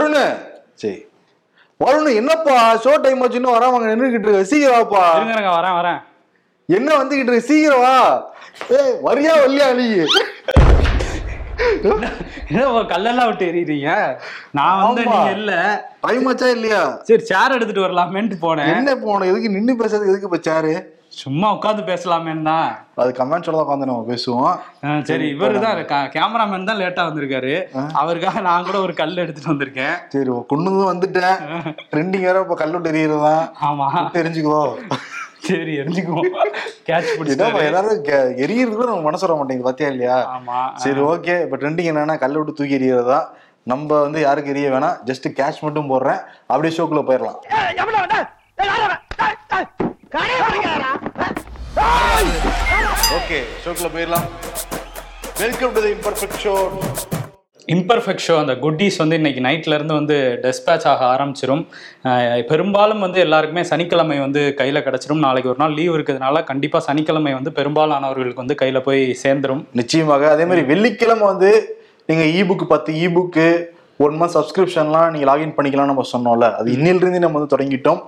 வருண். சரி. வருண் என்னப்பா show time ஆச்சு இன்னும் வராம அங்க நின்றுகிட்டு இருக்க? சீக்கிரம் வாப்பா. இருங்க வரேன் வரேன். என்ன வந்துகிட்டு இருக்கு? சீக்கிரம் வா. ஏய் வரியா வரலையா நீ? என்ன கல்லெல்லாம் விட்டு எறியறீங்க? நான் வந்து. நீங்க இல்ல. டைம் ஆச்சா இல்லையா? சரி சேர் எடுத்துட்டு வரலாமேன்ட்டு போனேன். என்ன போன எதுக்கு நின்னு பேசுறதுக்கு எதுக்கு இப்ப சேரு சும்மா உட்காந்து பேசலாமேன்னு தான். அது கமெண்ட்ஸோட தான் உட்காந்து நம்ம பேசுவோம். சரி இவரு தான் கேமராமேன் தான் லேட்டா வந்திருக்காரு. அவருக்காக நான் கூட ஒரு கல் எடுத்துட்டு வந்திருக்கேன். சரி கொண்டு வந்து வந்துட்டேன். ட்ரெண்டிங் வேற இப்ப கல்லு எறியறதுதான் ஆமா. தெரிஞ்சுக்கோ. சரி எரிஞ்சுக்குவோம் கேட்ச் ஏதோ பிடிச்சிட்டாரு எல்லாரும் எரியறது நம்ம மனசு வர மாட்டேங்குது பாத்தியா இல்லையா? ஆமா. சரி ஓகே இப்ப ட்ரெண்டிங் என்னன்னா கல்ல விட்டு தூக்கி எறியறதா? நம்ம வந்து யாருக்கு எரிய வேணாம் ஜஸ்ட் கேஷ் மட்டும் போடுறேன். அப்படியே ஷோக்குள்ள போயிடலாம். ஓகே ஷோக்குள்ள போயிடலாம். Welcome to the imperfect show imperfect show அந்த குட்டீஸ் வந்து இன்னைக்கு நைட்ல இருந்து வந்து டெஸ்பேச் ஆக ஆரம்பிச்சிரும். அஹ் பெரும்பாலும் வந்து எல்லாருக்குமே சனிக்கிழமை வந்து கையில கிடைச்சிரும். நாளைக்கு ஒரு நாள் லீவ் இருக்கிறதுனால கண்டிப்பா சனிக்கிழமை வந்து பெரும்பாலானவர்களுக்கு வந்து கையில போய் சேர்ந்துரும். நிச்சயமாக. அதே மாதிரி வெள்ளிக்கிழமை வந்து நீங்க இபுக் பத்து இபுக்கு ஒன் மந்த் சப்ஸ்கிரிப்ஷன்லாம் நீங்க லாகின் பண்ணிக்கலாம் நம்ம சொன்னோம்ல. அது இன்னிலிருந்து நம்ம வந்து தொடங்கிட்டோம்.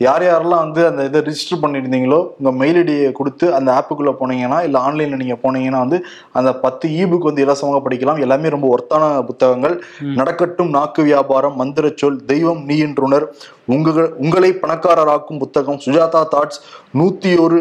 யார் யாரெல்லாம் வந்து அந்த இதை ரிஜிஸ்டர் பண்ணியிருந்தீங்களோ உங்க மெயில் ஐடியை கொடுத்து அந்த ஆப்புக்குள்ள போனீங்கன்னா இல்லை ஆன்லைன்ல நீங்க போனீங்கன்னா வந்து அந்த பத்து இபுக் வந்து இலவசமாக படிக்கலாம். எல்லாமே ரொம்ப ஒர்த்தான புத்தகங்கள். நடக்கட்டும் நாக்கு வியாபாரம் மந்திர சொல் தெய்வம் நீ என்றுணர் உங்கள் உங்களை பணக்காரராக்கும் புத்தகம் சுஜாதா தாட்ஸ் நூத்தி ஒரு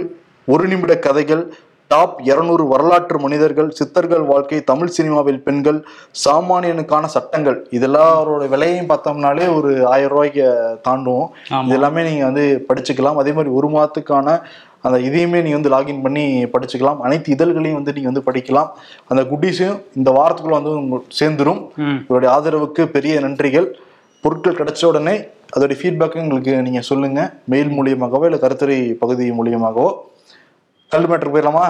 ஒரு நிமிட கதைகள் டாப் 200 வரலாற்று மனிதர்கள் சித்தர்கள் வாழ்க்கை தமிழ் சினிமாவில் பெண்கள் சாமானியனுக்கான சட்டங்கள். இதெல்லாரோட விலையையும் பார்த்தோம்னாலே ஒரு ஆயிரம் ரூபாய்க்கு தாண்டுவோம். இது எல்லாமே நீங்க வந்து படிச்சுக்கலாம். அதே மாதிரி ஒரு மாதத்துக்கான அந்த இதையுமே நீங்க வந்து லாகின் பண்ணி படிச்சுக்கலாம். அனைத்து இதழ்களையும் வந்து நீங்க வந்து படிக்கலாம். அந்த குட்டீஸையும் இந்த வாரத்துக்குள்ள வந்து உங்களுக்கு சேர்ந்துரும். ம். உங்களுடைய ஆதரவுக்கு பெரிய நன்றிகள். பொருட்கள் கிடைச்ச உடனே அதோடைய ஃபீட்பேக்கு எங்களுக்கு நீங்க சொல்லுங்க. மெயில் மூலியமாகவோ இல்லை கருத்துரை பகுதி மூலியமாகவோ. கல் மேட்டருக்கு போயிடலாமா?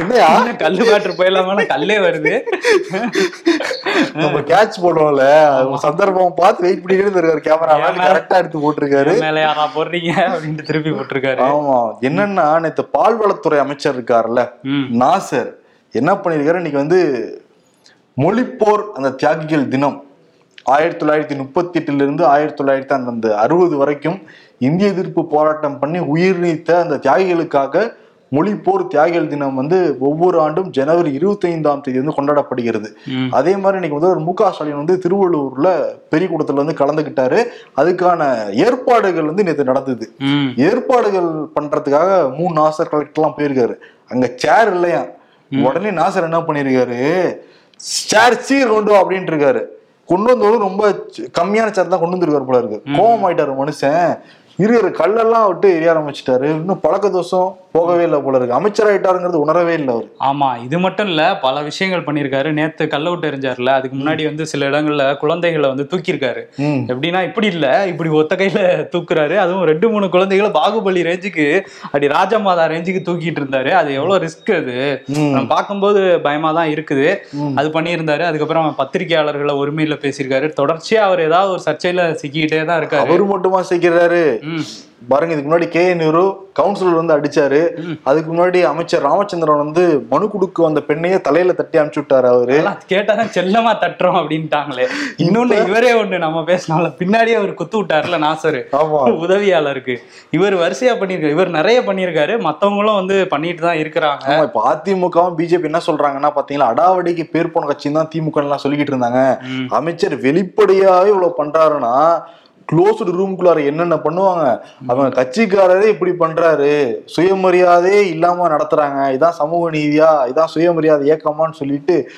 என்னையா? என்ன கல்லு பேட்டர் போயிடலாமா கல்லே வருது. நம்ம கேட்ச் போடுவோம்ல. சந்தர்ப்பம் பார்த்து வெயிட் பண்ணிக்கிட்டு இருக்காரு கேமரா கரெக்டா எடுத்து போட்டிருக்காரு. மேல யாரா போடுறீங்க அப்படின்ட்டு திருப்பி போட்டிருக்காரு. ஆமா. என்னன்னா நேத்து பால்வளத்துறை அமைச்சர் இருக்காருல்ல. நாசர் என்ன பண்ணிருக்காரு இன்னைக்கு வந்து மொழிப்போர் அந்த தியாகிகள் தினம். ஆயிரத்தி தொள்ளாயிரத்தி முப்பத்தி எட்டுல இருந்து ஆயிரத்தி தொள்ளாயிரத்தி அந்த அறுபது வரைக்கும் இந்திய எதிர்ப்பு போராட்டம் பண்ணி உயிர் நீத்த அந்த தியாகிகளுக்காக மொழிப்போர் தியாகிகள் தினம் வந்து ஒவ்வொரு ஆண்டும் ஜனவரி இருபத்தி ஐந்தாம் தேதி வந்து கொண்டாடப்படுகிறது. அதே மாதிரி இன்னைக்கு வந்து மு க ஸ்டாலின் வந்து திருவள்ளூர்ல பெரியகுடத்துல வந்து கலந்துக்கிட்டாரு அதுக்கான ஏற்பாடுகள் வந்து நேற்று நடந்தது. ஏற்பாடுகள் பண்றதுக்காக மூணு நாசர் கலெக்டர்லாம் போயிருக்காரு. அங்க சேர் இல்லையா? உடனே நாசர் என்ன பண்ணிருக்காரு? சேர் சீர் கொண்டு வா அப்படின்ட்டு இருக்காரு. கொண்டு வந்தவரும் ரொம்ப கம்மியான சேர் தான் கொண்டு வந்திருக்காரு போல இருக்கு. கோவம் ஆயிட்டாரு மனுஷன். இருக்கிற கல்லெல்லாம் விட்டு எரிய ஆரம்பிச்சிட்டாரு. இன்னும் பழக்க தோஷம் போகவே இல்லை போல இருக்கு. அமைச்சர் ஆயிட்டாருங்கிறது உணரவே இல்லை அவரு. ஆமா இது மட்டும் இல்ல பல விஷயங்கள் பண்ணியிருக்காரு. நேத்து கல்ல விட்டு எறிஞ்சாருல அதுக்கு முன்னாடி வந்து சில இடங்கள்ல குழந்தைகளை வந்து தூக்கியிருக்காரு. எப்படின்னா இப்படி இல்ல இப்படி ஒத்த கையில தூக்குறாரு. அதுவும் ரெண்டு மூணு குழந்தைகளை பாகுபலி ரேஞ்சுக்கு அப்படி ராஜமாதா ரேஞ்சுக்கு தூக்கிட்டு இருந்தாரு. அது எவ்வளவு ரிஸ்க் அது. நம்ம பார்க்கும்போது பயமா தான் இருக்குது. அது பண்ணியிருந்தாரு. அதுக்கப்புறம் பத்திரிகையாளர்களை ஒருமையில பேசியிருக்காரு. தொடர்ச்சியா அவர் ஏதாவது ஒரு சர்ச்சையில சிக்கிக்கிட்டே தான் இருக்காரு. அவரு மட்டுமா சேர்க்கிறாரு ம். பாருங்க இதுக்கு முன்னாடி கே. நேரு கவுன்சிலர் வந்து அடிச்சாரு. அதுக்கு முன்னாடி அமைச்சர் ராமச்சந்திரன் வந்து மனு கொடுக்க வந்த பெண்ணையே தலையில தட்டி அனுப்பிச்சு விட்டாரு அவரு கேட்டாதான் செல்லமா தட்டுறோம் அப்படின்ட்டாங்களே. இன்னொன்னு இவரே ஒண்ணு நம்ம பேசினால பின்னாடியே அவர் குத்து விட்டாருல நாசரு. உதவியாளருக்கு. இவர் வரிசையா பண்ணியிருக்காரு. இவர் நிறைய பண்ணியிருக்காரு. மத்தவங்களும் வந்து பண்ணிட்டு தான் இருக்கிறாங்க. இப்ப அதிமுகவும் பிஜேபி என்ன சொல்றாங்கன்னா பாத்தீங்களா அடாவடிக்கு பேர் போன கட்சின்னு தான் திமுக எல்லாம் சொல்லிக்கிட்டு இருந்தாங்க. அமைச்சர் வெளிப்படையாவே இவ்வளவு பண்றாருன்னா க்ளோஸ்டு ரூம்குள்ளார என்னென்ன பண்ணுவாங்க? அவங்க கட்சிக்காரரே இப்படி பண்றாரு. சுயமரியாதையே இல்லாம நடத்துறாங்க. இதான் சமூக நீதியா? இதான் சுயமரியாதை இயக்கமான்னு சொல்லிட்டு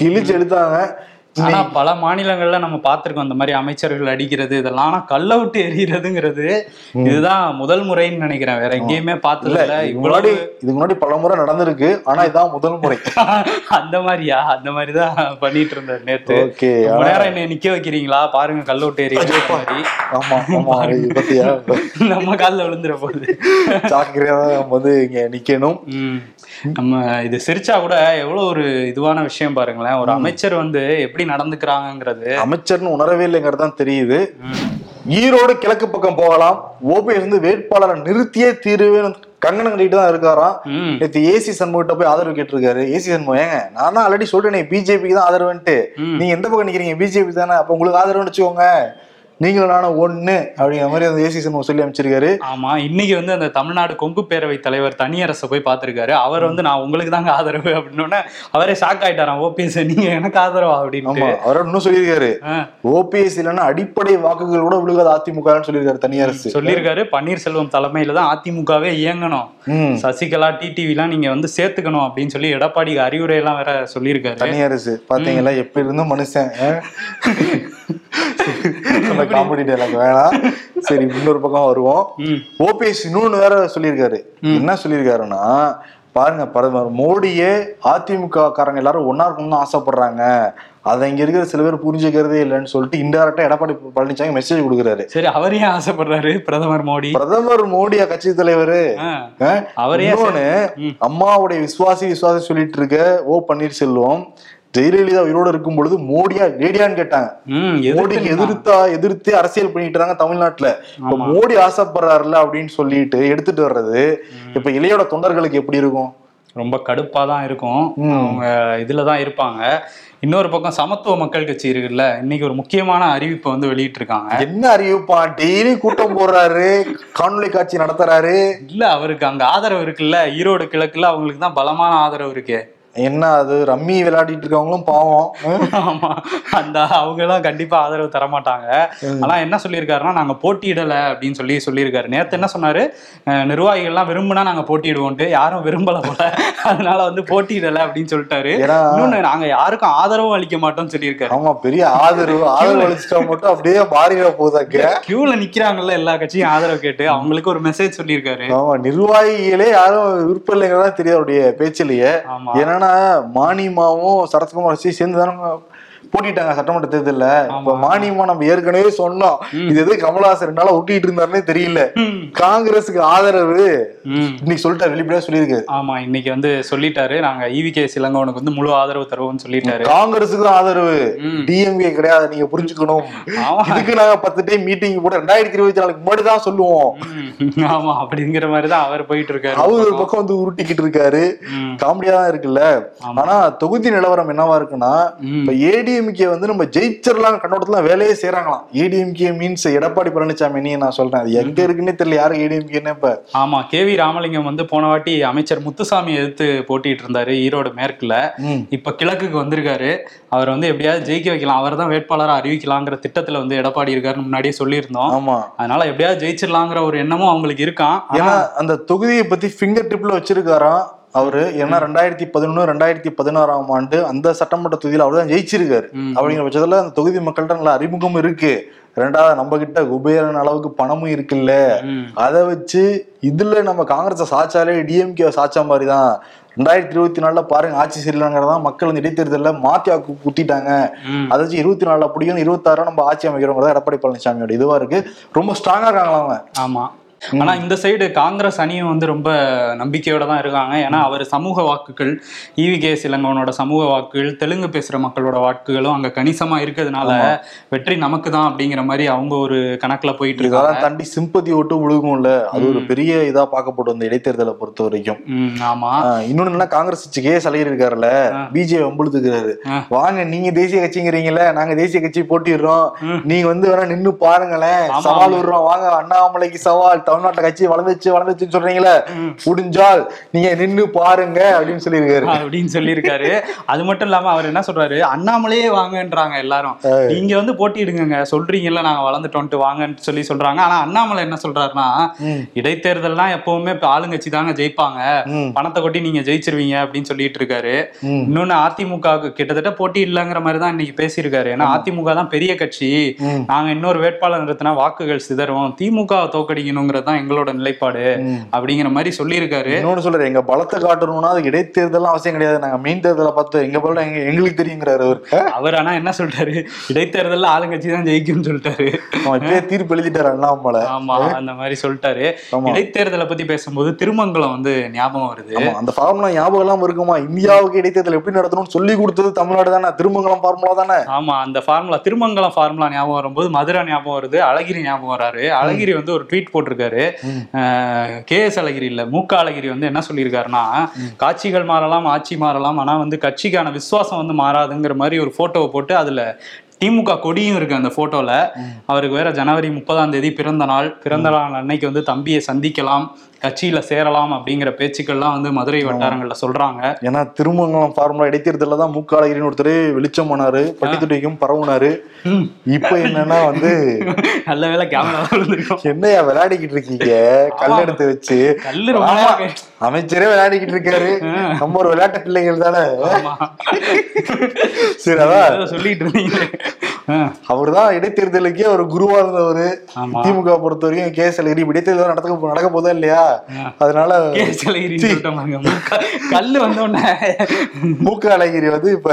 கிழிச்சு எடுத்தாங்க. ஆனா பல மாநிலங்கள்ல நம்ம பார்த்திருக்கோம் அந்த மாதிரி அமைச்சர்கள் அடிக்கிறது இதெல்லாம். ஆனா கல்ல விட்டு எறிகிறதுங்கிறது இதுதான் முதல் முறைன்னு நினைக்கிறேன். வேற எங்கேயுமே பார்த்தது இல்ல முன்னாடி இதுக்கு முன்னாடி பல முறை நடந்திருக்கு ஆனா இதான் முதல் முறை. அந்த மாதிரியா? அந்த மாதிரிதான் பண்ணிட்டு இருந்தார் நேத்து. ஓகே நேரம் என்ன நிக்க வைக்கிறீங்களா? பாருங்க கல்ல விட்டு மாதிரி ஆமா ஆமா இது பத்தியா? நம்ம கால்ல விழுந்துற போகுது ஜாக்கிரதையா தான் நம்ம வந்து இங்க நிக்கணும். நம்ம இது சிரிச்சா கூட எவ்வளவு ஒரு இதுவான விஷயம் பாருங்களேன். ஒரு அமைச்சர் வந்து எப்படி நடந்துக்கிறாங்கங்கிறது அமைச்சர்னு உணரவே இல்லைங்கிறது தான் தெரியுது. ஈரோடு கிழக்கு பக்கம் போகலாம். ஓபிஎஸ் வந்து வேட்பாளரை நிறுத்தியே தீருவேன்னு கங்கணம் கட்டிட்டு தான் இருக்காராம். நேத்து ஏசி சண்முகிட்ட போய் ஆதரவு கேட்டிருக்காரு. ஏசி சண்முகம் ஏங்க நான் தான் ஆல்ரெடி சொல்றேன் பிஜேபிக்கு தான் ஆதரவுன்ட்டு. நீங்க எந்த பக்கம் நிக்கிறீங்க? பிஜேபி தானே. அப்ப உங்களுக்கு ஆதரவுன்னு வச்சுக்கோங்க. நீங்களும் நானும் ஒண்ணு அப்படிங்கிற மாதிரி அந்த ஏசி சண்முகம் சொல்லி அமைச்சிருக்காரு ஆமா இன்னைக்கு வந்து அந்த தமிழ்நாடு கொங்கு பேரவை தலைவர் தனியரசை போய் பார்த்திருக்காரு. அவர் வந்து நான் உங்களுக்கு தாங்க ஆதரவு அப்படின்னு அவரே ஷாக் ஆயிட்டாராம் ஓபிஎஸ் நீங்க எனக்கு ஆதரவா அப்படின்னு அவரோட இன்னும் சொல்லியிருக்காரு. ஓபிஎஸ் இல்லைன்னா அடிப்படை வாக்குகள் கூட விழுகாது அதிமுகன்னு சொல்லியிருக்காரு தனியரசு. சொல்லியிருக்காரு. பன்னீர்செல்வம் தலைமையில தான் அதிமுகவே இயங்கணும். சசிகலா டிடிவி எல்லாம் நீங்க வந்து சேர்த்துக்கணும் அப்படின்னு சொல்லி எடப்பாடி அறிவுரை எல்லாம் வேற சொல்லியிருக்காரு. தனியரசு பாத்தீங்களா? எப்படி இருந்தும் மனுஷன் காமெடி டைலாக் வேணாம். சரி இன்னொரு பக்கம் வருவோம். ஓபிஎஸ் இன்னொன்னு வேற சொல்லியிருக்காரு. என்ன சொல்லியிருக்காருன்னா பாருங்க பிரதமர் மோடியே அதிமுக காரங்க எல்லாரும் ஒன்னா இருக்கணும்னு ஆசைப்படுறாங்க. அதை இங்க இருக்கிற சில பேர் புரிஞ்சுக்கிறதே இல்லைன்னு சொல்லிட்டு இன்டெரக்டா எடப்பாடி பழனிசாமி மெசேஜ் கொடுக்குறாரு. சரி அவர் ஆசைப்படுறாரு பிரதமர் மோடி? பிரதமர் மோடியா கட்சி தலைவரு? அவரே. அம்மாவுடைய விசுவாசி விசுவாசி சொல்லிட்டு இருக்க ஓ பன்னீர்செல்வம் ஜெயலலிதா உயிரோட இருக்கும் பொழுது மோடியா லேடியான்னு கேட்டாங்க. மோடிக்கு எதிர்த்து எதிர்த்தா அரசியல் பண்ணிட்டு இருக்காங்க தமிழ்நாட்டுல. இப்ப. மோடி ஆசைப்படுறாருல அப்படின்னு சொல்லிட்டு எடுத்துட்டு வர்றது இப்ப இளையோட தொண்டர்களுக்கு எப்படி இருக்கும்? ரொம்ப கடுப்பா தான் இருக்கும். அவங்க இதுல தான் இருப்பாங்க. இன்னொரு பக்கம் சமத்துவ மக்கள் கட்சி இருக்குல்ல இன்னைக்கு ஒரு முக்கியமான அறிவிப்பை வந்து வெளியிட்டு இருக்காங்க என்ன அறிவிப்பா? டெய்லி கூட்டம் போடுறாரு காணொலி காட்சி நடத்துறாரு. இல்ல அவருக்கு அங்க ஆதரவு இருக்குல்ல ஈரோடு கிழக்குல அவங்களுக்கு தான் பலமான ஆதரவு இருக்கு. என்ன அது? ரம்மி விளையாடிட்டு இருக்கவங்களும் பாவம். ஆமா. அந்த அவங்க எல்லாம் கண்டிப்பா ஆதரவு தர மாட்டாங்க ஆனா என்ன சொல்லியிருக்காருன்னா நாங்க போட்டியிடல அப்படின்னு சொல்லி சொல்லியிருக்காரு. நேத்து என்ன சொன்னாரு? அஹ், நிர்வாகிகள்லாம் விரும்புனா நாங்க போட்டியிடுவோம்ட்டு யாரும் விரும்பல போல. அதனால வந்து போட்டியிடல அப்படின்னு சொல்லிட்டாரு. இன்னொன்னு நாங்க யாருக்கும் ஆதரவும் அளிக்க மாட்டோம்னு சொல்லியிருக்காரு. ஆமா பெரிய ஆதரவு. ஆதரவு அளிச்சிட்டா மட்டும் அப்படியே மாறிட போதாக்க கியூல நிக்கிறாங்கல்ல எல்லா கட்சியும் ஆதரவு கேட்டு. அவங்களுக்கு ஒரு மெசேஜ் சொல்லியிருக்காரு. ஆமா நிர்வாகிகளே யாரும் விருப்பம் இல்லைங்கிறதா தெரியும் அவருடைய பேச்சிலேயே. என்னன்னா மானிமாவும் சரத்குமார் வச்சு சேர்ந்து தானே போட்டிட்டாங்க சட்டமன்ற தேர்தல்ல. இப்ப மானியமா நம்ம ஏற்கனவே சொன்னோம். இது எது கமலஹாசன் ரெண்டு நாளா ஒட்டிட்டு இருந்தாருன்னே தெரியல. காங்கிரஸுக்கு ஆதரவு. இன்னைக்கு சொல்லிட்டாரு வெளிப்படையா சொல்லியிருக்கு. ஆமா இன்னைக்கு வந்து சொல்லிட்டாரு. நாங்க ஈவி கே சிலங்கோனுக்கு வந்து முழு ஆதரவு தருவோம்னு சொல்லிட்டாரு. காங்கிரஸுக்கு ஆதரவு. டிஎம்கே கிடையாது நீங்க புரிஞ்சுக்கணும். இதுக்கு நாங்க பத்து டைம் மீட்டிங் போட்டு ரெண்டாயிரத்தி இருபத்தி நாலுக்கு முன்னாடி தான் சொல்லுவோம். ஆமா அப்படிங்கிற மாதிரி தான் அவர் போயிட்டு இருக்காரு. அவரு ஒரு பக்கம் வந்து உருட்டிக்கிட்டு இருக்காரு. காமெடியா தான் இருக்குல்ல. ஆனா தொகுதி நிலவரம் என்னவா இருக்குன்னா. இப்ப ஏடிஎம்கே வந்து நம்ம ஜெயிச்சிடலாம் கண்ணோட்டத்துல வேலையே செய்யறாங்களாம் ஏடிஎம்கே மீன்ஸ் எடப்பாடி பழனிசாமி நீ நான் சொல்றேன். அது எங்க இருக்குன்னே தெரியல. யாரு ஏடிஎம்கேன்னு இப்ப? ஆமா கே வி ராமலிங்கம் வந்து போன வாட்டி அமைச்சர் முத்துசாமி எதிர்த்து போட்டிட்டு இருந்தாரு ஈரோடு மேற்குல. இப்ப கிழக்குக்கு வந்திருக்காரு. அவர் வந்து எப்படியாவது ஜெயிக்க வைக்கலாம். அவர் தான் வேட்பாளரா அறிவிக்கலாங்கிற திட்டத்துல வந்து எடப்பாடி இருக்காருன்னு முன்னாடியே சொல்லியிருந்தோம். ஆமா. அதனால எப்படியாவது ஜெயிச்சிடலாங்கிற ஒரு எண்ணமும் அவங்களுக்கு இருக்கான் ஏன்னா அந்த தொகுதியை பத்தி ஃபிங்கர் டிப்ல வச்சிருக்காராம். அவரு ஏன்னா ரெண்டாயிரத்தி பதினொன்னு ரெண்டாயிரத்தி பதினாறாம் ஆண்டு அந்த சட்டமன்ற தொகுதியில அவர் தான் ஜெயிச்சிருக்காரு. அப்படிங்கிற பட்சத்துல அந்த தொகுதி மக்கள்கிட்ட நல்ல அறிமுகம் இருக்கு. ரெண்டாவது நம்ம கிட்ட குபேரன் அளவுக்கு பணமும் இருக்குல்ல. அதை வச்சு இதுல நம்ம காங்கிரஸை சாச்சாலே டிஎம்கே சாச்சா மாதிரி தான் ரெண்டாயிரத்தி இருபத்தி நாலுல பாருங்க ஆட்சி சரியில்லைங்கிறதா மக்கள் வந்து இடைத்தேர்தல்ல மாத்தி குத்திட்டாங்க. அதை வச்சு இருபத்தி நாலுல பிடிக்கும் இருபத்தாறு நம்ம ஆட்சி அமைக்கிறோங்கிறதா எடப்பாடி பழனிசாமியோட இதுவா இருக்கு. ரொம்ப ஸ்ட்ராங்கா இருக்காங்களா அவங்க. ஆமா. ஆனா இந்த சைடு காங்கிரஸ் அணியும் வந்து ரொம்ப நம்பிக்கையோட தான் இருக்காங்க. ஏன்னா அவர் சமூக வாக்குகள் ஈவி கே சிலங்கவனோட சமூக வாக்குகள் தெலுங்கு பேசுற மக்களோட வாக்குகளும் அங்க கணிசமா இருக்கிறதுனால வெற்றி நமக்கு தான் அப்படிங்கிற மாதிரி அவங்க ஒரு கணக்குல போயிட்டு இருக்காங்க. தாண்டி சிம்பதி ஓட்டு விழுகும்ல அது ஒரு பெரிய இதா பார்க்கப்படும் இந்த இடைத்தேர்தலை பொறுத்த வரைக்கும். ஆமா. இன்னொன்னு என்ன காங்கிரஸ் கே சலையர் இருக்காருல்ல பிஜே வம்புழுத்துக்கிறாரு. வாங்க நீங்க தேசிய கட்சிங்கிறீங்கல்ல நாங்க தேசிய கட்சி போட்டிடுறோம். நீங்க வந்து வேணா நின்னு பாருங்களேன். சவால் விடுறோம். வாங்க அண்ணாமலைக்கு சவால் தமிழ்நாட்டுல கட்சி வளர்ந்துச்சு வளர்ந்துச்சுன்னு சொல்றீங்களே? முடிஞ்சால் நீங்க நின்னு பாருங்க அப்படின்னு சொல்லியிருக்காரு. அப்படின்னு சொல்லியிருக்காரு. அது மட்டும் இல்லாம அவர் என்ன சொல்றாரு? அண்ணாமலையே வாங்கன்றாங்க எல்லாரும். நீங்க வந்து போட்டியிடுங்க சொல்றீங்கல்ல நாங்க வளர்ந்துட்டோம்ட்டு வாங்கன்னு சொல்லி சொல்றாங்க. ஆனா அண்ணாமலை என்ன சொல்றாருன்னா ம். இடைத்தேர்தல்னா எப்பவுமே ஆளுங்கட்சி தாங்க ஜெயிப்பாங்க. பணத்தை கொட்டி நீங்க ஜெயிச்சிருவீங்க அப்படின்னு சொல்லிட்டு இருக்காரு. இன்னொன்னு அதிமுக கிட்டத்தட்ட போட்டி இல்லைங்கிற மாதிரி தான் இன்னைக்கு பேசியிருக்காரு. ஏன்னா அதிமுக தான் பெரிய கட்சி. நாங்க இன்னொரு வேட்பாளர் நிறுத்தினா வாக்குகள் சிதறும். திமுக தோக்கடிக்கணுங்கிறது தான் எங்களோட நிலைப்பாடு. அப்படிங்கிற மாதிரி சொல்லியிருக்காரு. இன்னொன்னு சொல்றாரு எங்க பலத்தை காட்டணும்னா அதுக்கு இடைத்தேர்தல் அவசியம் கிடையாது. நாங்க மெயின் தேர்தலை பார்த்து எங்க பலம் எங்க எங்களுக்கு தெரியுங்கிறாரு அவர். அவர் ஆனா என்ன சொல்லிட்டாரு இடைத்தேர்தல்ல ஆளுங்கட்சி தான் ஜெயிக்கும்னு சொல்லிட்டாரு. தீர்ப்பு எழுதிட்டாரு அண்ணாமலை ஆமா அந்த மாதிரி சொல்லிட்டாரு. இடைத்தேர்தலை பத்தி பேசும்போது திருமங்கலம் வந்து ஞாபகம் வருது. அந்த ஃபார்முலா ஞாபகம் எல்லாம் இருக்குமா? இந்தியாவுக்கு இடைத்தேர்தல் எப்படி நடத்தணும்னு சொல்லி கொடுத்தது தமிழ்நாடு தானே? திருமங்கலம் ஃபார்முலா தானே? ஆமா அந்த ஃபார்முலா திருமங்கலம் ஃபார்முலா ஞாபகம் வரும்போது மதுரை ஞாபகம் வருது அழகிரி ஞாபகம் வராரு. அழகிரி வந்து ஒரு ட்வீட் போட்டிருக்காரு. சொல்லியிருக்காரு. கே எஸ் அழகிரி இல்ல மூக்க அழகிரி வந்து என்ன சொல்லியிருக்காருன்னா காட்சிகள் மாறலாம் ஆட்சி மாறலாம் ஆனா வந்து கட்சிக்கான விசுவாசம் வந்து மாறாதுங்கிற மாதிரி ஒரு போட்டோவை போட்டு அதுல திமுக கொடியும் இருக்கு அந்த போட்டோல. அவருக்கு வேற ஜனவரி முப்பதாம் தேதி பிறந்த நாள். பிறந்த நாள் அன்னைக்கு வந்து தம்பியை சந்திக்கலாம் கட்சியில சேரலாம் அப்படிங்கிற பேச்சுக்கள்லாம் வந்து மதுரை வட்டாரங்கள்ல சொல்றாங்க. ஏன்னா திருமங்கலம் ஃபார்முலா இடைத்தேர்தலில் தான் மூக்காளகிரின்னு ஒருத்தர் வெளிச்சம் பண்ணாரு பட்டித்துறைக்கும் பரவுனாரு. இப்போ என்னன்னா வந்து நல்ல வேலை கேமரா என்னையா விளையாடிக்கிட்டு இருக்கீங்க? கல் எடுத்து வச்சு. கல்லு அமைச்சரே விளையாடிக்கிட்டு இருக்காரு. நம்ம ஒரு விளையாட்டு பிள்ளைகள் தானே. சரி அதான் சொல்லிட்டு இருந்தீங்க அவர் தான் இடைத்தேர்தலுக்கே ஒரு குருவா இருந்தவரு. திமுக பொறுத்த வரைக்கும் கேஸ் அழகிரி இடைத்தேர்தல் நடக்க நடக்க போதா இல்லையா? அதனால கல்லு வந்த உடனே. மூக்க அழகிரி வந்து இப்ப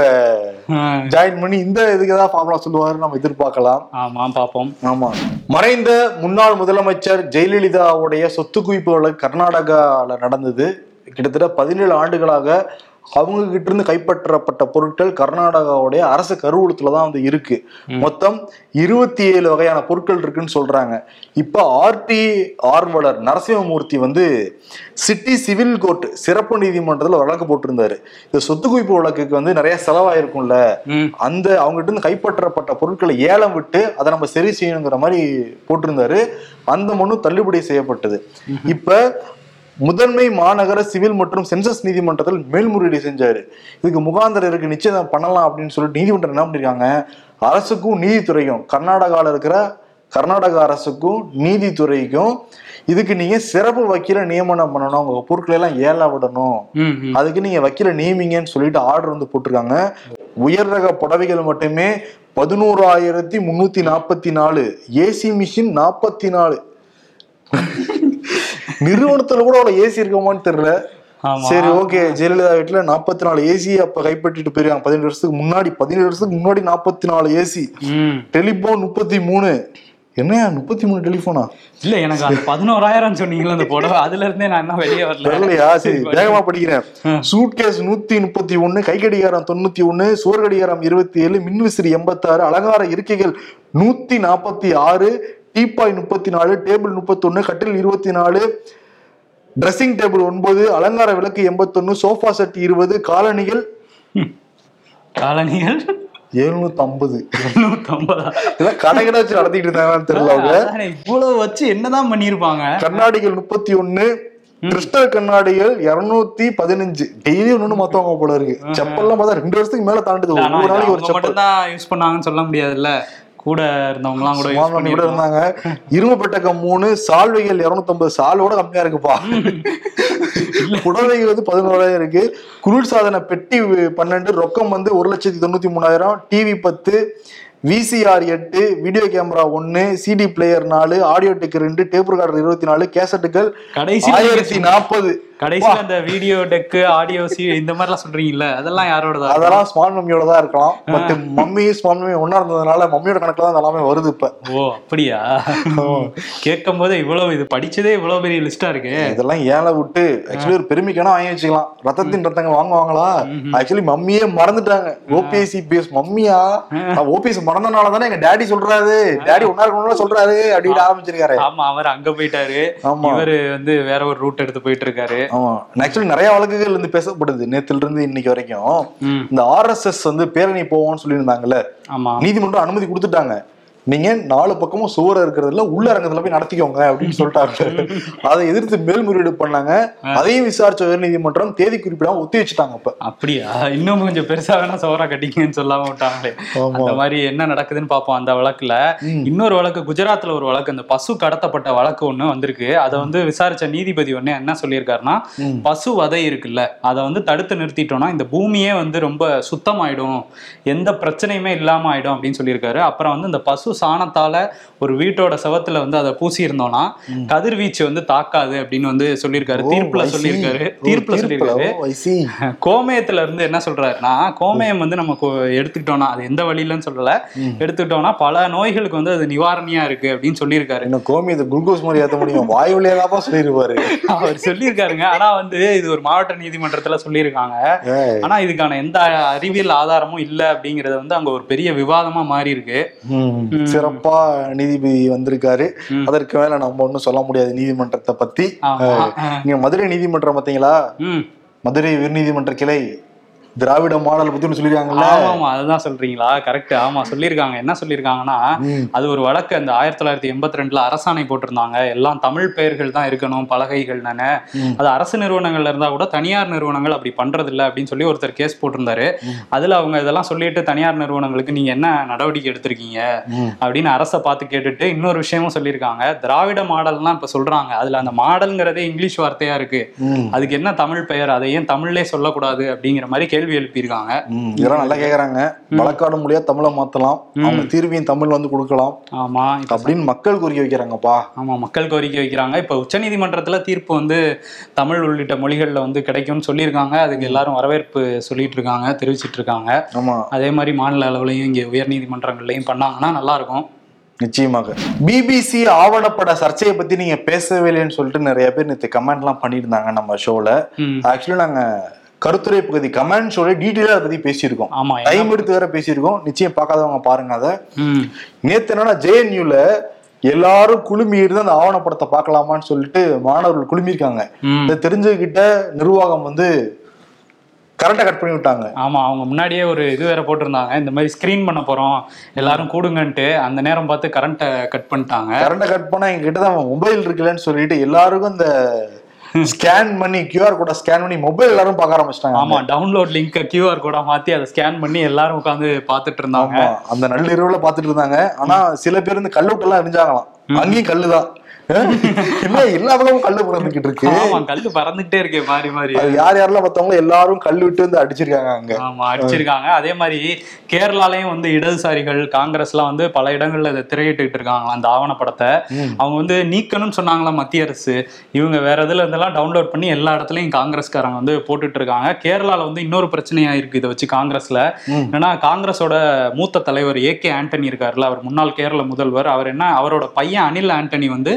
ஜாயின் பண்ணி இந்த இதுக்கு தான் ஃபார்முலா சொல்லுவாரு நம்ம எதிர்பார்க்கலாம். ஆமா பாப்போம் ஆமா. மறைந்த முன்னாள் முதலமைச்சர் ஜெயலலிதாவுடைய சொத்து குவிப்பு வழக்கு கர்நாடகால நடந்தது. கிட்டத்தட்ட பதினேழு ஆண்டுகளாக அவங்க கிட்ட இருந்து கைப்பற்றப்பட்ட பொருட்கள் கர்நாடகாவுடைய அரசு கருவூலத்துல தான் வந்து இருக்கு. மொத்தம் இருபத்தி ஏழு வகையான பொருட்கள் இருக்குன்னு சொல்றாங்க. இப்ப ஆர்டி ஆர்வலர் நரசிம்மமூர்த்தி வந்து சிட்டி சிவில் கோர்ட் சிறப்பு நீதிமன்றத்துல வழக்கு போட்டிருந்தாரு. இந்த சொத்து குவிப்பு வழக்குக்கு வந்து நிறைய செலவாயிருக்கும்ல. அந்த அவங்ககிட்ட இருந்து கைப்பற்றப்பட்ட பொருட்களை ஏலம் விட்டு அதை நம்ம சரி செய்யணுங்கிற மாதிரி போட்டிருந்தாரு. அந்த மனு தள்ளுபடி செய்யப்பட்டது. இப்ப முதன்மை மாநகர சிவில் மற்றும் சென்சஸ் நீதிமன்றத்தில் மேல்முறையீடு செஞ்சாரு. இதுக்கு முகாந்தரம் இருக்கு நிச்சயம் பண்ணலாம் அப்படின்னு சொல்லிட்டு நீதிமன்றம் என்ன பண்ணிருக்காங்க? அரசுக்கும் நீதித்துறைக்கும் கர்நாடகாவில் இருக்கிற கர்நாடக அரசுக்கும் நீதித்துறைக்கும் இதுக்கு நீங்க சிறப்பு வக்கீல நியமனம் பண்ணணும். உங்க பொருட்களை எல்லாம் ஏல விடணும். அதுக்கு நீங்க வக்கீல நியமிங்கன்னு சொல்லிட்டு ஆர்டர் வந்து போட்டிருக்காங்க. உயர் ரக புடவைகள் மட்டுமே பதினோராயிரத்தி முன்னூத்தி நாற்பத்தி நாலு ஏசி மிஷின் நாற்பத்தி நாலு. நிறுவனத்துல கூட அவ்வளவு ஏசி இருக்குமான்னு தெரியல. சரி ஓகே ஜெயலலிதா வீட்டுல நாற்பத்தி நாலு ஏசி அப்ப கைப்பற்றிட்டு போயிருக்காங்க. பதினேழு வருஷத்துக்கு முன்னாடி பதினேழு வருஷத்துக்கு முன்னாடி நாற்பத்தி நாலு ஏசி. டெலிபோன் முப்பத்தி மூணு என்னையா முப்பத்தி மூணு டெலிபோனா இல்ல எனக்கு அந்த பதினோராயிரம் சொன்னீங்களா அந்த புடவை. அதுல இருந்தே நான் என்ன வெளியே வரல. வரலையா சரி வேகமா படிக்கிறேன். சூட் கேஸ் நூத்தி முப்பத்தி ஒண்ணு கை கடிகாரம் தொண்ணூத்தி ஒண்ணு சுவர் கடிகாரம் இருபத்தி ஏழு மின்விசிறி எண்பத்தாறு அலங்கார இருக்கைகள் நூத்தி நாற்பத்தி ஆறு டீப்பாய் முப்பத்தி நாலு டேபிள் முப்பத்தொன்னு கட்டில் இருபத்தி நாலு ட்ரெஸ்ஸிங் டேபிள் ஒன்பது அலங்கார விளக்கு எண்பத்தொன்னு சோஃபா செட் இருபது காலணிகள் காலனிகள் எழுநூத்தி ஐம்பது எண்ணூத்தி ஐம்பதா இதெல்லாம் கடை கடை வச்சு நடத்திட்டு இருந்தாங்கன்னு தெரியல அவங்க. இவ்வளவு வச்சு என்னதான் பண்ணிருப்பாங்க கண்ணாடிகள் முப்பத்தி ஒண்ணு கிறிஸ்டல் கண்ணாடிகள் இருநூத்தி பதினஞ்சு. டெய்லி ஒண்ணு மத்தவங்க போல இருக்கு. செப்பல்லாம் பார்த்தா ரெண்டு வருஷத்துக்கு மேல தாண்டுது. இது நாளைக்கு ஒரு செப்பல். தான் யூஸ் பண்ணாங்கன்னு சொல்ல முடியாதுல்ல. கூட இருந்தவங்க எல்லாம் கூட கூட இருந்தாங்க. இரும்பு பெட்டகம் மூணு சால்வைகள் இருநூத்தம்பது சாலோட கம்மியா இருக்குப்பா. புடவைகள் வந்து பதினோராயிரம் இருக்கு. குளிர்சாதன பெட்டி பன்னெண்டு ரொக்கம் வந்து ஒரு லட்சத்தி தொண்ணூத்தி மூணாயிரம். டிவி பத்து விசிஆர் எட்டு வீடியோ கேமரா ஒன்னு சிடி பிளேயர் நாலு ஆடியோ டெக் ரெண்டு டேப் ரெக்கார்டர் இருபத்தி நாலு கேசட்டுகள் கடைசியில ஆயிரத்தி நாற்பது கடைசியில அந்த வீடியோ டெக்கு ஆடியோ சி இந்த மாதிரிலாம் சொல்றீங்கல்ல அதெல்லாம் யாரோடதா? அதெல்லாம் ஸ்மால் மம்மியோட தான் இருக்கலாம் பட் மம்மி ஸ்மால் மம்மி ஒன்னா இருந்ததுனால மம்மியோட கணக்குல தான் எல்லாமே வருது இப்ப. ஓ அப்படியா? கேட்கும் போது இவ்வளவு இது படிச்சதே இவ்வளவு பெரிய லிஸ்டா இருக்கு. இதெல்லாம் ஏழை விட்டு ஆக்சுவலி ஒரு பெருமைக்கான வாங்கி வச்சுக்கலாம். ரத்தத்தின் ரத்தங்கள் வாங்குவாங்களா? ஆக்சுவலி மம்மியே மறந்துட்டாங்க. ஓபிஎஸ் சிபிஎஸ் மம்மியா ஓபிஎஸ் மறந்தனால தானே எங்க டேடி சொல்றாரு. டேடி ஒன்னா இருக்கணும்னு சொல்றாரு. அப்படின்னு ஆரம்பிச்சிருக்காரு. ஆமா அவர் அங்க போயிட்டாரு. இவரு வந்து வேற ஒரு ரூட் எடுத்து போயிட்டு இருக்காரு. ஆக்சுவலி நிறைய வழக்குகள் இருந்து பேசப்படுது. நேத்துல இருந்து இன்னைக்கு வரைக்கும். இந்த ஆர்எஸ்எஸ் வந்து பேரணி போவோம்னு சொல்லியிருந்தாங்கல்ல. நீதிமன்றம் அனுமதி கொடுத்துட்டாங்க. நீங்க நாலு பக்கமும் சுவர் இருக்கிறதுல உள்ள அரங்கத்துல போய் நடத்திக்கோங்க அப்படின்னு சொல்லிட்டாங்க. அதை எதிர்த்து மேல்முறையீடு பண்ணாங்க. அதையும் விசாரிச்ச உயர்நீதிமன்றம் தேதி குறிப்பிடாம ஒத்தி வச்சுட்டாங்க இப்ப அப்படியா? இன்னும் கொஞ்சம் பெருசா வேணா சோறா கட்டிக்கங்கன்னு சொல்லாம விட்டாங்களே. அந்த மாதிரி என்ன நடக்குதுன்னு பார்ப்போம் அந்த வழக்குல. இன்னொரு வழக்கு குஜராத்ல ஒரு வழக்கு அந்த பசு கடத்தப்பட்ட வழக்கு ஒண்ணு வந்திருக்கு. அதை வந்து விசாரிச்ச நீதிபதி ஒண்ணு என்ன சொல்லியிருக்காருன்னா பசு வதை இருக்குல்ல அதை வந்து தடுத்து நிறுத்திட்டோம்னா இந்த பூமியே வந்து ரொம்ப சுத்தமாயிடும். எந்த பிரச்சனையுமே இல்லாம ஆயிடும் அப்படின்னு சொல்லியிருக்காரு. அப்புறம் வந்து இந்த பசு சாணத்தால ஒரு வீட்டோட செவத்துல வந்து அதை பூசி இருந்தோம்னா கதிர்வீச்சு வந்து தாக்காது அப்படின்னு வந்து சொல்லியிருக்காரு. தீர்ப்புல. சொல்லியிருக்காரு. தீர்ப்புல சொல்லியிருக்காரு. கோமயத்துல இருந்து என்ன சொல்றாருன்னா கோமயம் வந்து நம்ம எடுத்துக்கிட்டோம்னா அது எந்த வழியிலன்னு சொல்லல. எடுத்துக்கிட்டோம்னா பல நோய்களுக்கு வந்து அது நிவாரணியா இருக்கு அப்படின்னு சொல்லியிருக்காரு. இன்னும் கோமி இது குளுக்கோஸ் மாதிரி ஏத்த முடியும்? வாய் வழியாதான் சொல்லிருப்பாரு. அவர் சொல்லியிருக்காருங்க. ஆனா வந்து இது ஒரு மாவட்ட நீதிமன்றத்துல சொல்லியிருக்காங்க. ஆனா இதுக்கான எந்த அறிவியல் ஆதாரமும் இல்ல அப்படிங்கறது வந்து அங்க ஒரு பெரிய விவாதமா மாறி இருக்கு சிறப்பா நீதிபதி வந்திருக்காரு. அதற்கு மேல நம்ம ஒண்ணும் சொல்ல முடியாது நீதிமன்றத்தை பத்தி. நீங்க மதுரை நீதிமன்றம் பாத்தீங்களா? மதுரை உயர்நீதிமன்ற கிளை. திராவிட மாடல் பத்தி ஒண்ணு சொல்லிருக்காங்கல்ல? ஆமா அதுதான் சொல்றீங்களா? கரெக்ட் ஆமா சொல்லியிருக்காங்க என்ன சொல்லியிருக்காங்கன்னா அது ஒரு வழக்கு. அந்த ஆயிரத்தி தொள்ளாயிரத்தி எண்பத்தி ரெண்டுல அரசாணை போட்டிருந்தாங்க. எல்லாம் தமிழ் பெயர்கள் தான் இருக்கணும் பலகைகள் தானே. அது அரசு நிறுவனங்கள்ல இருந்தா கூட தனியார் நிறுவனங்கள் அப்படி பண்றது இல்ல அப்படின்னு சொல்லி ஒருத்தர் கேஸ் போட்டிருந்தாரு. அதுல அவங்க இதெல்லாம் சொல்லிட்டு தனியார் நிறுவனங்களுக்கு நீங்க என்ன நடவடிக்கை எடுத்திருக்கீங்க? அப்படின்னு அரசை பார்த்து கேட்டுட்டு இன்னொரு விஷயமும் சொல்லியிருக்காங்க. திராவிட மாடல்லாம் இப்ப சொல்றாங்க. அதுல அந்த மாடல்ங்கிறதே இங்கிலீஷ் வார்த்தையா இருக்கு. அதுக்கு என்ன தமிழ் பெயர்? அதை ஏன் தமிழ்லே சொல்லக்கூடாது அப்படிங்கிற மாதிரி கேள்வி எழுப்பியிருக்காங்க. ம், இதெல்லாம் நல்லா கேக்குறாங்க. வழக்காடு மொழியா தமிழை மாத்தலாம். அவங்க தீர்வையும் தமிழ் வந்து கொடுக்கலாம். ஆமா அப்படின்னு மக்கள் கோரிக்கை வைக்கிறாங்கப்பா. ஆமா மக்கள் கோரிக்கை வைக்கிறாங்க. இப்ப உச்சநீதிமன்றத்துல தீர்ப்பு வந்து தமிழ் உள்ளிட்ட மொழிகள்ல வந்து கிடைக்கும்னு சொல்லியிருக்காங்க. அதுக்கு எல்லாரும் வரவேற்பு சொல்லிட்டு இருக்காங்க தெரிவிச்சிட்டு இருக்காங்க ஆமா. அதே மாதிரி மாநில அளவுலையும் இங்க உயர் நீதிமன்றங்கள்லயும் பண்ணாங்கன்னா நல்லா இருக்கும் நிச்சயமாக பிபிசி ஆவணப்பட சர்ச்சையை பத்தி நீங்க பேசவே இல்லைன்னு சொல்லிட்டு நிறைய பேர் நேற்று கமெண்ட் எல்லாம் பண்ணியிருந்தாங்க நம்ம ஷோல. ஆக்சுவலி நாங்க கருத்துரை பகுதி கமெண்ட் ஷோல டீட்டெயிலா அதை பத்தி பேசியிருக்கோம். ஆமா டைம் எடுத்து வேற பேசியிருக்கோம். நிச்சயம் பார்க்காதவங்க பாருங்க அதை. நேத்து என்னன்னா ஜேஎன்யூல எல்லாரும் குழுமி இருந்து அந்த ஆவணப்படத்தை பார்க்கலாமான்னு சொல்லிட்டு மாணவர்கள் குழுமியிருக்காங்க. இதை தெரிஞ்சுக்கிட்ட நிர்வாகம் வந்து கரண்ட்டை கட் பண்ணி விட்டாங்க. ஆமா அவங்க முன்னாடியே ஒரு இது வேற போட்டிருந்தாங்க. இந்த மாதிரி ஸ்கிரீன் பண்ண போறோம். எல்லாரும் கூடுங்கன்ட்டு அந்த நேரம் பார்த்து கரண்ட்டை கட் பண்ணிட்டாங்க. கரண்ட்டை கட் பண்ணா எங்க கிட்ட தான் மொபைல் இருக்குல்லன்னு சொல்லிட்டு எல்லாருக்கும் இந்த ஸ்கேன் பண்ணி கியூஆர் கோட ஸ்கேன் பண்ணி மொபைல் எல்லாரும் பார்க்க ஆரம்பிச்சிட்டாங்க. ஆமா டவுன்லோட் லிங்க் கியூஆர் கோடா மாத்தி அதை ஸ்கேன் பண்ணி எல்லாரும் உட்காந்து பார்த்துட்டு இருந்தாங்க. அந்த நள்ளிரவுல பாத்துட்டு இருந்தாங்க. ஆனா சில பேர் இந்த கல்லுட்டெல்லாம் எரிஞ்சாங்களாம். அங்கேயும் கல்லுதான். இல்ல எல்லா பக்கமும் கல்லு பிறந்துகிட்டு இருக்கு? கல்லு பறந்துகிட்டே இருக்கு மாறி மாறி. யார் யாரெல்லாம் பார்த்தவங்க எல்லாரும் கல் விட்டு வந்து அடிச்சிருக்காங்க அங்க. ஆமா அடிச்சிருக்காங்க. அதே மாதிரி கேரளாலயும் வந்து இடதுசாரிகள் காங்கிரஸ்லாம் வந்து பல இடங்கள்ல இதை திரையிட்டுட்டு இருக்காங்க அந்த ஆவணப்படத்தை. அவங்க வந்து நீக்கணும்னு சொன்னாங்களா மத்திய அரசு. இவங்க வேற இதுல இருந்தெல்லாம் டவுன்லோட் பண்ணி எல்லா இடத்துலயும் காங்கிரஸ்காரங்க வந்து போட்டுட்டு இருக்காங்க. கேரளால வந்து இன்னொரு பிரச்சனையா இருக்கு இதை வச்சு காங்கிரஸ்ல. ஏன்னா காங்கிரஸோட மூத்த தலைவர் ஏ கே ஆண்டனி இருக்காருல்ல அவர் முன்னாள் கேரள முதல்வர். அவர் என்ன அவரோட பையன் அனில் ஆண்டனி வந்து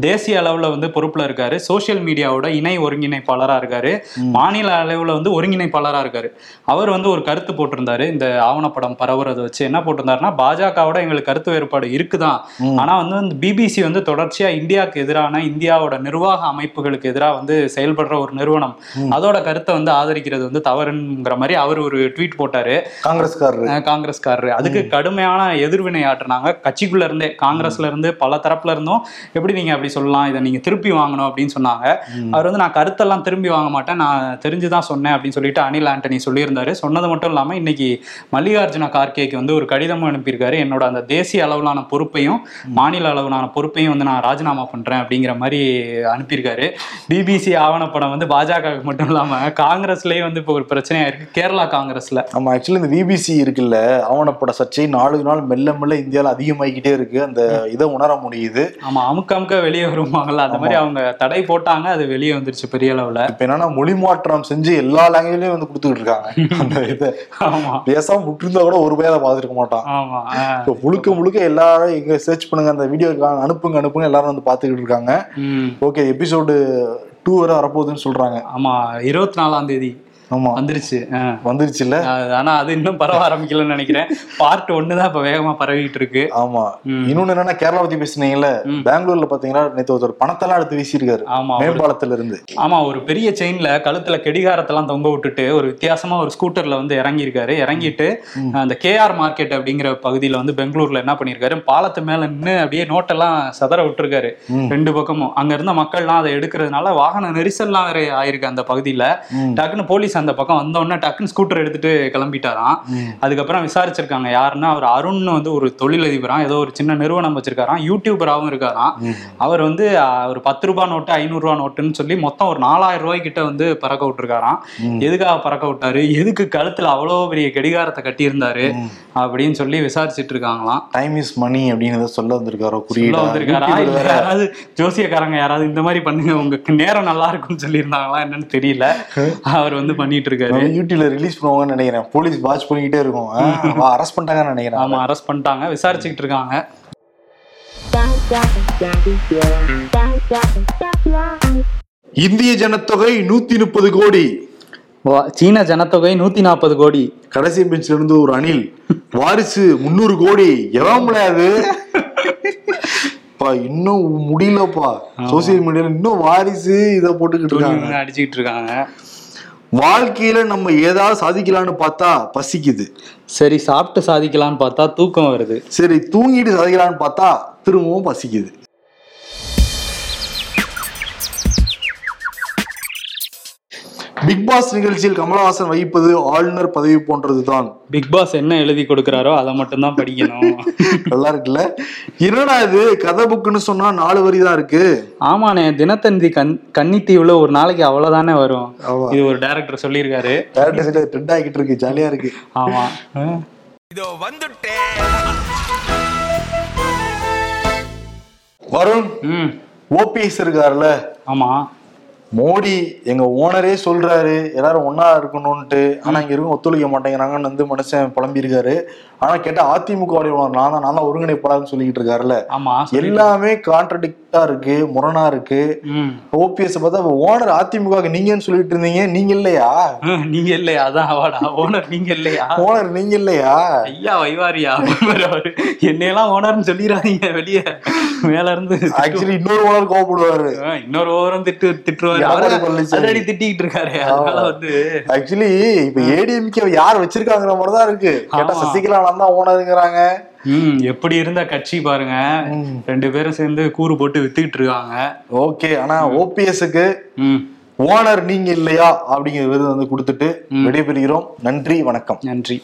தேசிய அளவுல வந்து பொறுப்புல இருக்காரு. சோஷியல் மீடியாவோட இணை ஒருங்கிணைப்பாளரா இருக்காரு. மாநில அளவுல வந்து ஒருங்கிணைப்பாளரா இருக்காரு. அவர் வந்து ஒரு கருத்து போட்டிருந்தாரு. இந்த ஆவணப்படம் பரவுறதை வச்சு என்ன போட்டிருந்தாருன்னா பாஜகவோட எங்களுக்கு கருத்து வேறுபாடு இருக்குதான். ஆனா வந்து பிபிசி வந்து தொடர்ச்சியா இந்தியாவுக்கு எதிரான இந்தியாவோட நிர்வாக அமைப்புகளுக்கு எதிராக வந்து செயல்படுற ஒரு நிறுவனம். அதோட கருத்தை வந்து ஆதரிக்கிறது வந்து தவறுங்கிற மாதிரி அவர் ஒரு ட்வீட் போட்டாரு. காங்கிரஸ்காரரு. காங்கிரஸ்காரரு. அதுக்கு கடுமையான எதிர்வினை ஆற்றுனாங்க. கட்சிக்குள்ள இருந்தே காங்கிரஸ்ல இருந்து பல தரப்புல இருந்தும் எப்படி நீங்க அப்படி சொல்லலாம் இதை நீங்க திருப்பி வாங்கணும் அப்படின்னு சொன்னாங்க. அவர் வந்து நான் கருத்தெல்லாம் திரும்பி வாங்க மாட்டேன். நான் தெரிஞ்சுதான் சொன்னேன் அப்படின்னு சொல்லிட்டு அனில் ஆண்டனி சொல்லியிருந்தாரு. சொன்னது மட்டும் இல்லாம இன்னைக்கு மல்லிகார்ஜுன கார்கேக்கு வந்து ஒரு கடிதமும் அனுப்பியிருக்காரு. என்னோட அந்த தேசிய அளவிலான பொறுப்பையும் மாநில அளவிலான பொறுப்பையும் வந்து நான் ராஜினாமா பண்றேன் அப்படிங்கிற மாதிரி அனுப்பியிருக்காரு. பிபிசி ஆவணப்படம் வந்து பாஜகவுக்கு மட்டும் இல்லாம காங்கிரஸ்லயே வந்து இப்போ ஒரு பிரச்சனையா இருக்கு. கேரளா காங்கிரஸ்ல. ஆமா ஆக்சுவலி இந்த பிபிசி இருக்குல்ல ஆவணப்பட சர்ச்சை நாளுக்கு நாள் மெல்ல மெல்ல இந்தியால அதிகமாகிக்கிட்டே இருக்கு. அந்த இதை உணர முடியுது. ஆமா அமுக்க அமுக்க வெளியே வருவாங்கல்ல அந்த மாதிரி அவங்க தடை போட்டாங்க அது வெளியே வந்துருச்சு பெரிய அளவுல. இப்ப என்னன்னா மொழி மாற்றம் செஞ்சு எல்லா லாங்குவேஜ்லயும் வந்து கொடுத்துக்கிட்டு இருக்காங்க. அந்த இதை. ஆமா. பேசாம விட்டுருந்தா கூட ஒரு பேரை பார்த்துருக்க மாட்டான். ஆமா. இப்போ முழுக்க முழுக்க எல்லாரும் இங்க சர்ச் பண்ணுங்க அந்த வீடியோ அனுப்புங்க அனுப்புங்க எல்லாரும் வந்து பாத்துக்கிட்டு இருக்காங்க. ஓகே எபிசோடு டூ வரை வரப்போகுதுன்னு சொல்றாங்க. ஆமா இருபத்தி நாலாம் தேதி. ஆமா. வந்துருச்சு. வந்துருச்சு இல்ல ஆனா அது இன்னும் பரவ ஆரம்பிக்கலன்னு நினைக்கிறேன். பார்ட் ஒன்னு தான் இப்ப வேகமா பரவிட்டு இருக்கு. ஆமா. இன்னொன்னு என்னன்னா கேரளா பத்தி பேசுனீங்கல்ல பெங்களூர்ல பாத்தீங்கன்னா நேத்து ஒருத்தர் பணத்தெல்லாம் எடுத்து வீசியிருக்காரு. ஆமா மேம்பாலத்துல இருந்து ஆமா ஒரு பெரிய செயின்ல கழுத்துல கெடிகாரத்தெல்லாம் தொங்க விட்டுட்டு ஒரு வித்தியாசமா ஒரு ஸ்கூட்டர்ல வந்து இறங்கி இருக்காரு இறங்கிட்டு அந்த கேஆர் மார்க்கெட் அப்படிங்கிற பகுதியில வந்து பெங்களூர்ல என்ன பண்ணிருக்காரு பாலத்து மேல நின்று அப்படியே நோட்டெல்லாம் சதற விட்டுருக்காரு. ரெண்டு பக்கமும். அங்க இருந்த மக்கள்லாம் அதை எடுக்கிறதுனால வாகன நெரிசல்லாம் வேற ஆயிருக்கு அந்த பகுதியில. டக்குன்னு போலீஸ் அந்த பக்கம் வந்த உடனே டக்குன்னு ஸ்கூட்டர் எடுத்துட்டு கிளம்பிட்டாராம். அதுக்கப்புறம் விசாரிச்சிருக்காங்க. யாருன்னா அவர் அருண் வந்து ஒரு தொழிலதிபராம். ஏதோ ஒரு சின்ன நிறுவனம் வச்சிருக்காராம். யூடியூபராகவும் இருக்காராம். அவர் வந்து ஒரு பத்து ரூபாய் நோட்டு ஐநூறு ரூபாய் நோட்டுன்னு சொல்லி மொத்தம் ஒரு நாலாயிரம் ரூபாய் கிட்ட வந்து பறக்க விட்டுருக்காராம். எதுக்காக பறக்க விட்டாரு? எதுக்கு கழுத்துல அவ்வளோ பெரிய கடிகாரத்தை கட்டியிருந்தாரு? அப்படின்னு சொல்லி விசாரிச்சிட்டு இருக்காங்களாம் டைம் இஸ் மணி அப்படின்னு சொல்ல வந்திருக்காரோ குறியீடா? வந்திருக்காரா? யாராவது ஜோசியக்காரங்க யாராவது இந்த மாதிரி பண்ணுங்க. உங்களுக்கு நேரம் நல்லா இருக்கும்னு சொல்லியிருந்தாங்களா என்னன்னு தெரியல. அவர் வந்து பண்ணிட்டு இருக்காரு யூடியூப்ல ரிலீஸ் பண்ணுவாங்கன்னு நினைக்கிறேன். போலீஸ் வாட்ச் பண்ணிக்கிட்டே இருக்கும். அரெஸ்ட் பண்ணிட்டாங்கன்னு நினைக்கிறேன். ஆமா அரெஸ்ட் பண்ணிட்டாங்க. விசாரிச்சுக்கிட்டு இருக்காங்க. இந்திய ஜனத்தொகை நூத்தி முப்பது கோடி சீன ஜனத்தொகை நூத்தி நாற்பது கோடி. கடைசி பெஞ்சில இருந்து ஒரு அணில் வாரிசு முந்நூறு கோடி. எவன் பா இன்னும் முடியலப்பா. சோசியல் மீடியால இன்னும் வாரிசு இத போட்டுக்கிட்டு இருக்காங்க. அடிச்சுக்கிட்டு இருக்காங்க. வாழ்க்கையில நம்ம ஏதாவது சாதிக்கலாம்னு பார்த்தா பசிக்குது. சரி சாப்பிட்டு சாதிக்கலாம்னு பார்த்தா தூக்கம் வருது. சரி தூங்கிட்டு சாதிக்கலாம்னு பார்த்தா திரும்பவும் பசிக்குது. பிக் பாஸ் நிகழ்ச்சியில் கமலஹாசன் வகிப்பது ஆளுநர் பதவி போன்றதுதான். பிக் பாஸ் என்ன எழுதி கொடுக்குறாரோ அதை மட்டும் தான் படிக்கணும். நல்லா இருக்குல்ல? என்னடா இது? கதை புக்குன்னு சொன்னா நாலு வரி தான் இருக்கு. ஆமாண்ணே தினத்தந்தி கண் கன்னித்தீவுல ஒரு நாளைக்கு அவ்வளவுதானே வரும். ஆமா. இது ஒரு டைரக்டர் சொல்லியிருக்காரு. டேரக்டர் சைட்ல ட்ரெண்ட் ஆகிட்டு இருக்கு ஜாலியா இருக்கு. ஆமா. ஆ. வருண் ம். ஓபிஎஸ் இருக்காருல்ல ஆமா. மோடி எங்க ஓனரே சொல்றாரு எல்லாரும் ஒன்னா இருக்கணும்ட்டு ஆனா இங்க இருக்கும் ஒத்துழைக்க மாட்டேங்கிறாங்கன்னு வந்து மனுஷன் புலம்பி இருக்காரு ஆனா கேட்டா அதிமுக நான் தான் நான் தான் ஒருங்கிணைப்பாளர்னு சொல்லிட்டு இருக்காருல்ல எல்லாமே கான்ட்ரடிக்டா இருக்கு முரணா இருக்கு. ஓபிஎஸ் பார்த்தா ஓனர் அதிமுக நீங்கன்னு சொல்லிட்டு இருந்தீங்க நீங்க இல்லையா? நீங்க இல்லையா? அதான் அவாடா ஓனர் நீங்க இல்லையா? ஓனர் நீங்க இல்லையா? ஐயா வைவாரியா? என்னையெல்லாம் ஓனர்னு சொல்லிடாதீங்க வெளியே. மேல இருந்து ஆக்சுவலி இன்னொரு ஓனர் கோவப்படுவாரு. ஆ, இன்னொரு ஓவரும் திட்டு திட்டுவாரு. ஆல்ரெடி திட்டிக்கிட்டு இருக்காரு. அதனால வந்து ஆக்சுவலி இப்ப ஏடிஎம்கே யார் வச்சிருக்காங்கிற மாதிரி தான் இருக்கு. கேட்டா ஆமா. சசிகலா தான் ஓனருங்கிறாங்க ம் எப்படி இருந்த கட்சி பாருங்க. ரெண்டு பேரும் சேர்ந்து கூறு போட்டு வித்துக்கிட்டு இருக்காங்க. ஓகே ஆனா ஓபிஎஸ்க்கு ஓனர் நீங்க இல்லையா அப்படிங்கிற விருது வந்து கொடுத்துட்டு விடைபெறுகிறோம். நன்றி வணக்கம். நன்றி.